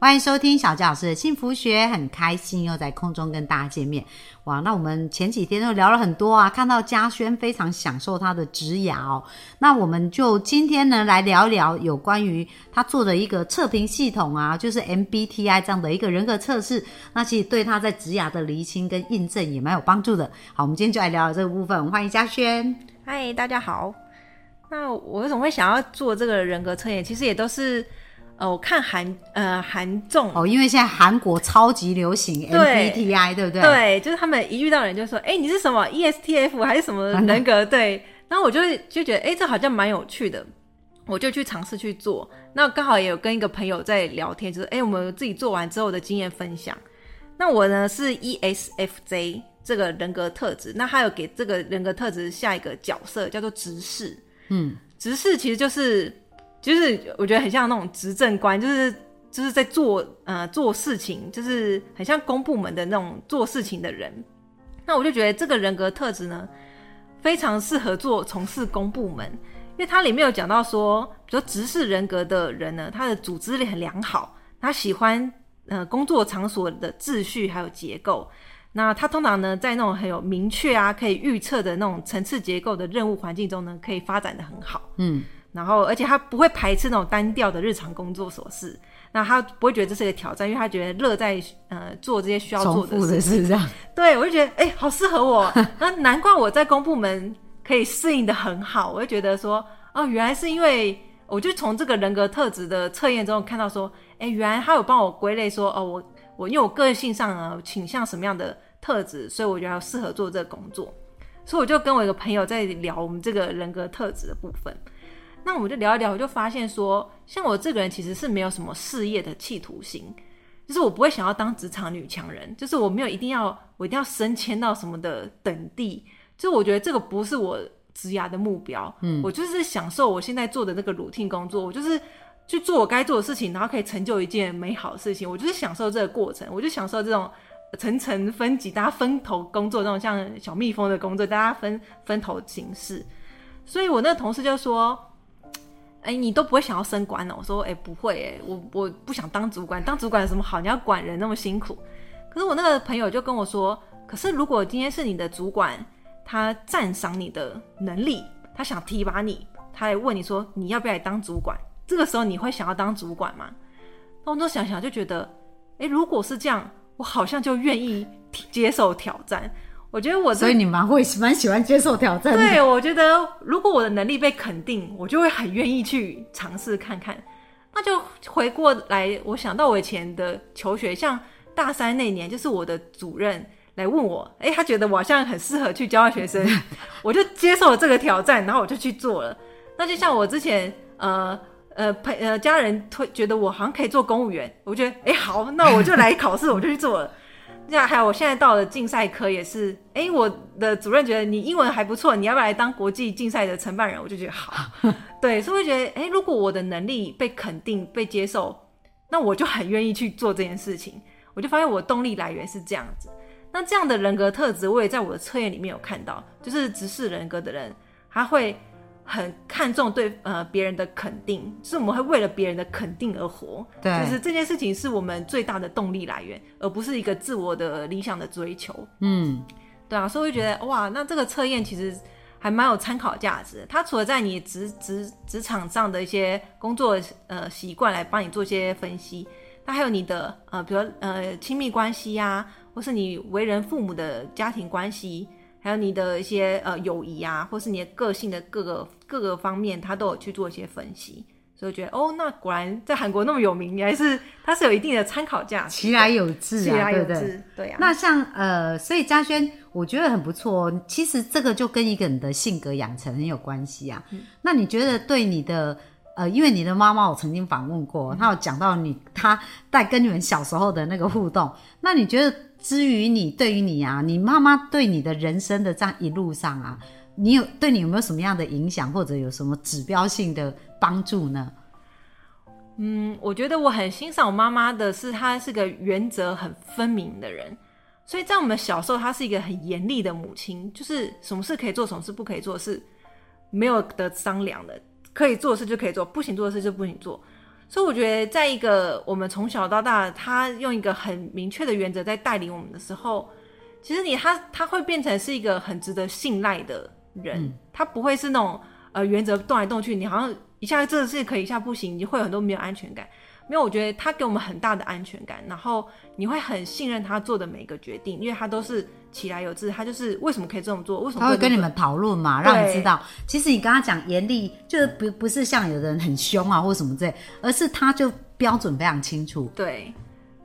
欢迎收听小纪老师的幸福学，很开心又在空中跟大家见面。哇，那我们前几天又聊了很多啊，看到嘉轩非常享受他的职涯哦。那我们就今天呢来聊聊有关于他做的一个测评系统啊，就是 MBTI 这样的一个人格测试。那其实对他在职涯的厘清跟印证也蛮有帮助的。好，我们今天就来聊聊这个部分。欢迎嘉轩。嗨，大家好。那我为什么会想要做这个人格测验？其实也都是。呃，我看韩呃韩综哦，因为现在韩国超级流行 MBTI，对不对？对，就是他们一遇到人就说，哎，你是什么 ESTF 还是什么人格？对，然后我就就觉得，哎，这好像蛮有趣的，我就去尝试去做。那刚好也有跟一个朋友在聊天，就是哎，我们自己做完之后的经验分享。那我呢是 ESFJ 这个人格特质，那他有给这个人格特质下一个角色叫做执事。嗯，执事其实就是。就是我觉得很像那种执政官，就是就是在做呃做事情，就是很像公部门的那种做事情的人。那我就觉得这个人格特质呢，非常适合做从事公部门，因为它里面有讲到说，比如说直视人格的人呢，他的组织力很良好，他喜欢呃工作场所的秩序还有结构。那他通常呢，在那种很有明确啊可以预测的那种层次结构的任务环境中呢，可以发展的很好。嗯。然后，而且他不会排斥那种单调的日常工作琐事，那他不会觉得这是一个挑战，因为他觉得乐在呃做这些需要做的事。这样，对我就觉得哎，好适合我。那难怪我在公部门可以适应的很好。我就觉得说，哦，原来是因为我就从这个人格特质的测验中看到说，哎，原来他有帮我归类说，哦，我我因为我个性上啊倾向什么样的特质，所以我觉得适合做这个工作。所以我就跟我一个朋友在聊我们这个人格特质的部分。那我们就聊一聊，我就发现说，像我这个人其实是没有什么事业的企图心，就是我不会想要当职场女强人，就是我没有一定要我一定要升迁到什么的等地，就我觉得这个不是我职涯的目标，嗯，我就是享受我现在做的那个 routine 工作，我就是去做我该做的事情，然后可以成就一件美好的事情，我就是享受这个过程，我就享受这种层层分级，大家分头工作那种像小蜜蜂的工作，大家分分头行事，所以我那个同事就说。哎，你都不会想要升官哦？我说，哎，不会，哎，我我不想当主管，当主管有什么好？你要管人那么辛苦。可是我那个朋友就跟我说，可是如果今天是你的主管，他赞赏你的能力，他想提拔你，他来问你说你要不要来当主管？这个时候你会想要当主管吗？那我就想想就觉得，哎，如果是这样，我好像就愿意接受挑战。我觉得我所以你蛮会蛮喜欢接受挑战。对，我觉得如果我的能力被肯定，我就会很愿意去尝试看看。那就回过来，我想到我以前的求学，像大三那年，就是我的主任来问我，哎，他觉得我好像很适合去教学生，我就接受了这个挑战，然后我就去做了。那就像我之前，呃呃陪呃家人推觉得我好像可以做公务员，我觉得哎好，那我就来考试，我就去做了。这还有，我现在到了竞赛科也是，哎，我的主任觉得你英文还不错，你要不要来当国际竞赛的承办人？我就觉得好，对，所以觉得，哎，如果我的能力被肯定、被接受，那我就很愿意去做这件事情。我就发现我动力来源是这样子。那这样的人格特质，我也在我的测验里面有看到，就是直视人格的人，他会。很看重对呃别人的肯定，是我们会为了别人的肯定而活。对，就是这件事情是我们最大的动力来源，而不是一个自我的理想的追求。嗯，对啊，所以我觉得哇，那这个测验其实还蛮有参考价值。它除了在你职职职场上的一些工作呃习惯来帮你做一些分析，它还有你的呃，比如呃亲密关系呀，或是你为人父母的家庭关系。还有你的一些呃友谊啊，或是你的个性的各个各个方面，他都有去做一些分析，所以我觉得哦，那果然在韩国那么有名，还是它是有一定的参考价值，其来有致啊，对不对？对啊。那像呃，所以嘉轩，我觉得很不错。其实这个就跟一个人的性格养成很有关系啊。那你觉得对你的呃，因为你的妈妈我曾经访问过，她有讲到你她在跟你们小时候的那个互动，那你觉得？至于你，对于你啊，你妈妈对你的人生的这样一路上啊，你有对你有没有什么样的影响，或者有什么指标性的帮助呢？嗯，我觉得我很欣赏我妈妈的是，她是个原则很分明的人。所以在我们小时候，她是一个很严厉的母亲，就是什么事可以做，什么事不可以做，是没有得商量的。可以做事就可以做，不行做的事就不行做。所以我觉得，在一个我们从小到大，他用一个很明确的原则在带领我们的时候，其实你他他会变成是一个很值得信赖的人，他不会是那种呃原则动来动去，你好像。一下这个事可以，一下不行，你会有很多没有安全感。没有，我觉得他给我们很大的安全感，然后你会很信任他做的每一个决定，因为他都是起来有致，他就是为什么可以这么做，为什么他会跟你们讨论嘛，让你知道，其实你跟他讲严厉，就是不不是像有的人很凶啊或什么之类，而是他就标准非常清楚。对，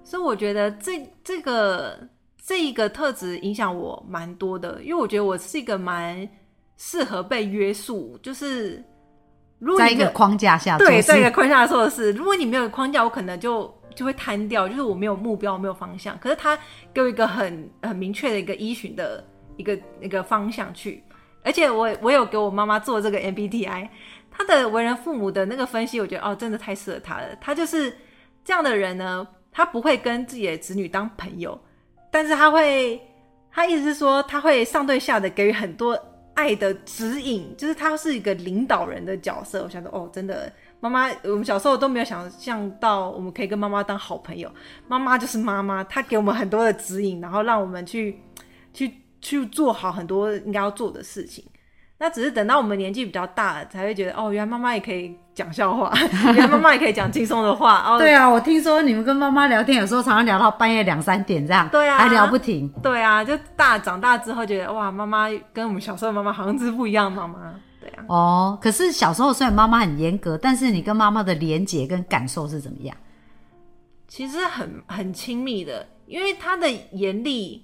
所以我觉得这这个这一个特质影响我蛮多的，因为我觉得我是一个蛮适合被约束，就是。在一个框架下，对，在一个框架下做的事。如果你没有框架，我可能就就会瘫掉，就是我没有目标，没有方向。可是他给我一个很很明确的一个依循的一个一个方向去，而且我我有给我妈妈做这个 MBTI，他的为人父母的那个分析，我觉得哦，真的太适合他了。他就是这样的人呢，他不会跟自己的子女当朋友，但是他会，他意思是说，他会上对下的给予很多。爱的指引，就是他是一个领导人的角色。我想说，哦，真的，妈妈，我们小时候都没有想象到，我们可以跟妈妈当好朋友。妈妈就是妈妈，她给我们很多的指引，然后让我们去去去做好很多应该要做的事情。那只是等到我们年纪比较大了，才会觉得哦，原来妈妈也可以讲笑话，原来妈妈也可以讲轻松的话。哦，对啊，我听说你们跟妈妈聊天，有时候常常聊到半夜两三点这样，对啊，还聊不停。对啊，就大长大之后觉得哇，妈妈跟我们小时候的妈妈好像是不一样的妈妈。对啊。哦，可是小时候虽然妈妈很严格，但是你跟妈妈的连结跟感受是怎么样？其实很很亲密的，因为她的严厉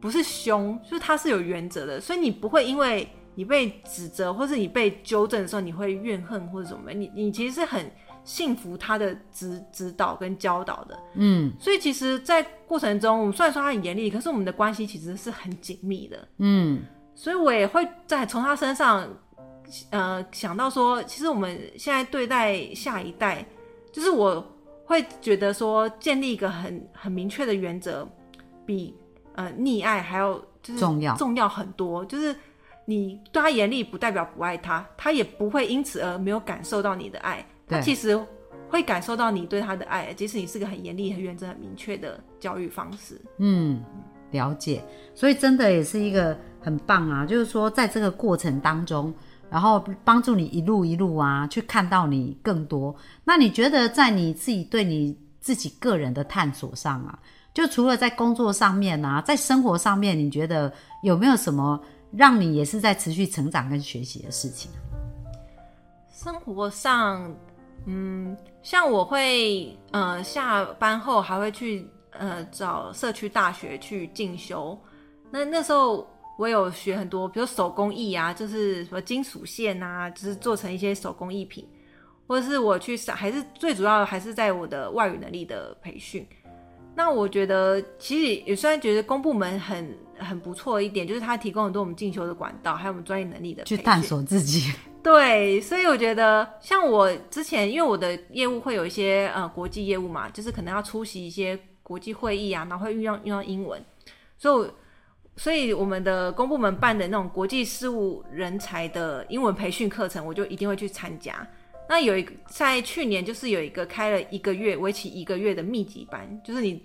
不是凶，就是她是有原则的，所以你不会因为。你被指责，或是你被纠正的时候，你会怨恨或者怎么？你你其实是很信服他的指指导跟教导的，嗯。所以其实，在过程中，我们虽然说他很严厉，可是我们的关系其实是很紧密的，嗯。所以我也会在从他身上，呃，想到说，其实我们现在对待下一代，就是我会觉得说，建立一个很很明确的原则，比呃溺爱还要就是重要重要很多，就是。你对他严厉，不代表不爱他，他也不会因此而没有感受到你的爱。他其实会感受到你对他的爱，即使你是个很严厉、很原则、很明确的教育方式。嗯，了解。所以真的也是一个很棒啊，就是说在这个过程当中，然后帮助你一路一路啊，去看到你更多。那你觉得在你自己对你自己个人的探索上啊，就除了在工作上面啊，在生活上面，你觉得有没有什么？让你也是在持续成长跟学习的事情。生活上，嗯，像我会，呃，下班后还会去，呃，找社区大学去进修。那那时候我有学很多，比如手工艺啊，就是什么金属线啊，就是做成一些手工艺品，或者是我去上，还是最主要的还是在我的外语能力的培训。那我觉得，其实也虽然觉得公部门很。很不错一点，就是他提供很多我们进修的管道，还有我们专业能力的去探索自己。对，所以我觉得像我之前，因为我的业务会有一些呃国际业务嘛，就是可能要出席一些国际会议啊，然后会运用运用英文，所以所以我们的公部门办的那种国际事务人才的英文培训课程，我就一定会去参加。那有一个在去年就是有一个开了一个月为期一个月的密集班，就是你。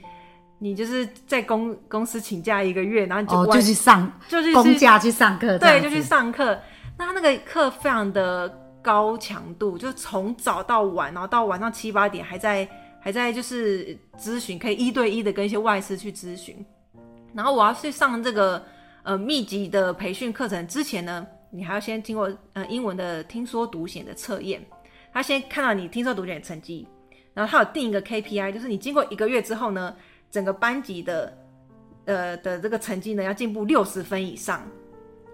你就是在公公司请假一个月，然后你就就去上，就去公假去上课，对，就去上课。那他那个课非常的高强度，就从早到晚，然后到晚上七八点还在还在就是咨询，可以一对一的跟一些外师去咨询。然后我要去上这个呃密集的培训课程之前呢，你还要先经过呃英文的听说读写的测验，他先看到你听说读写的成绩，然后他有定一个 KPI，就是你经过一个月之后呢。整个班级的，呃的这个成绩呢，要进步六十分以上，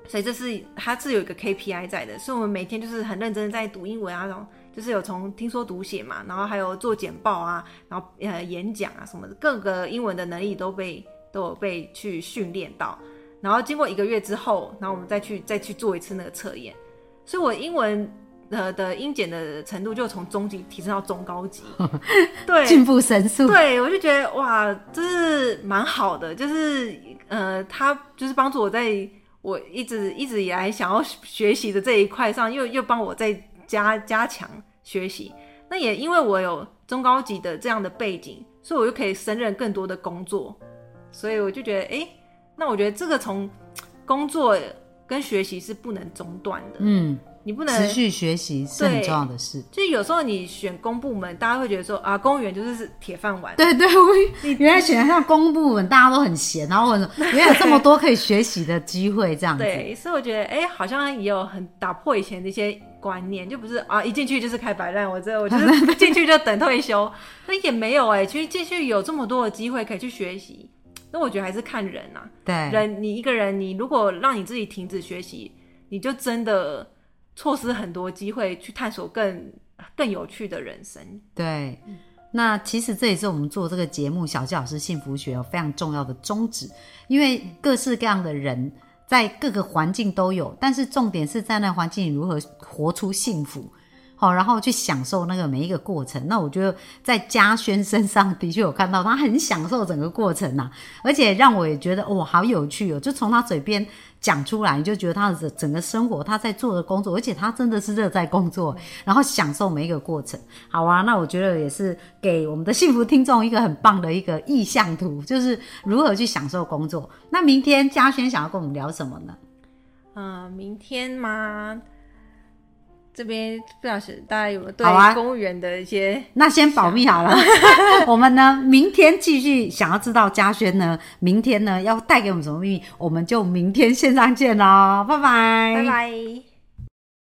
所以这是它是有一个 KPI 在的，所以我们每天就是很认真在读英文啊，然后就是有从听说读写嘛，然后还有做简报啊，然后呃演讲啊什么的，各个英文的能力都被都有被去训练到。然后经过一个月之后，然后我们再去再去做一次那个测验，所以我英文呃的音检的程度就从中级提升到中高级，对，进步神速。对，我就觉得哇，这是蛮好的，就是呃，他就是帮助我在我一直一直以来想要学习的这一块上，又又帮我再加加强学习。那也因为我有中高级的这样的背景，所以我就可以胜任更多的工作，所以我就觉得，哎，那我觉得这个从工作跟学习是不能中断的。嗯，你不能持续学习是很重要的事。就是有时候你选公部门，大家会觉得说啊，公务员就是铁饭碗。对对，我原来选上公部门，大家都很闲，然后我原来有这么多可以学习的机会，这样子。对，所以我觉得，哎、好像也有很打破以前的一些观念，就不是啊，一进去就是开白烂，我这我就是 进去就等退休，那也没有哎、其实进去有这么多的机会可以去学习，那我觉得还是看人啊，对人你一个人，你如果让你自己停止学习，你就真的错失很多机会去探索更更有趣的人生。对。那其实这也是我们做这个节目《小纪老师幸福学》有非常重要的宗旨，因为各式各样的人在各个环境都有，但是重点是在那环境如何活出幸福。好，然后去享受那个每一个过程。那我觉得在嘉轩身上的确有看到他很享受整个过程呐、而且让我也觉得哇，好有趣哦！就从他嘴边讲出来，你就觉得他的整个生活，他在做的工作，而且他真的是热在工作，然后享受每一个过程。好啊，那我觉得也是给我们的幸福听众一个很棒的一个意向图，就是如何去享受工作。那明天嘉轩想要跟我们聊什么呢？嗯、明天吗？这边不小心大家有没有对公务员的一些那先保密好了。我们呢，明天继续想要知道嘉轩呢，明天呢要带给我们什么秘密，我们就明天线上见喽，拜拜，拜拜。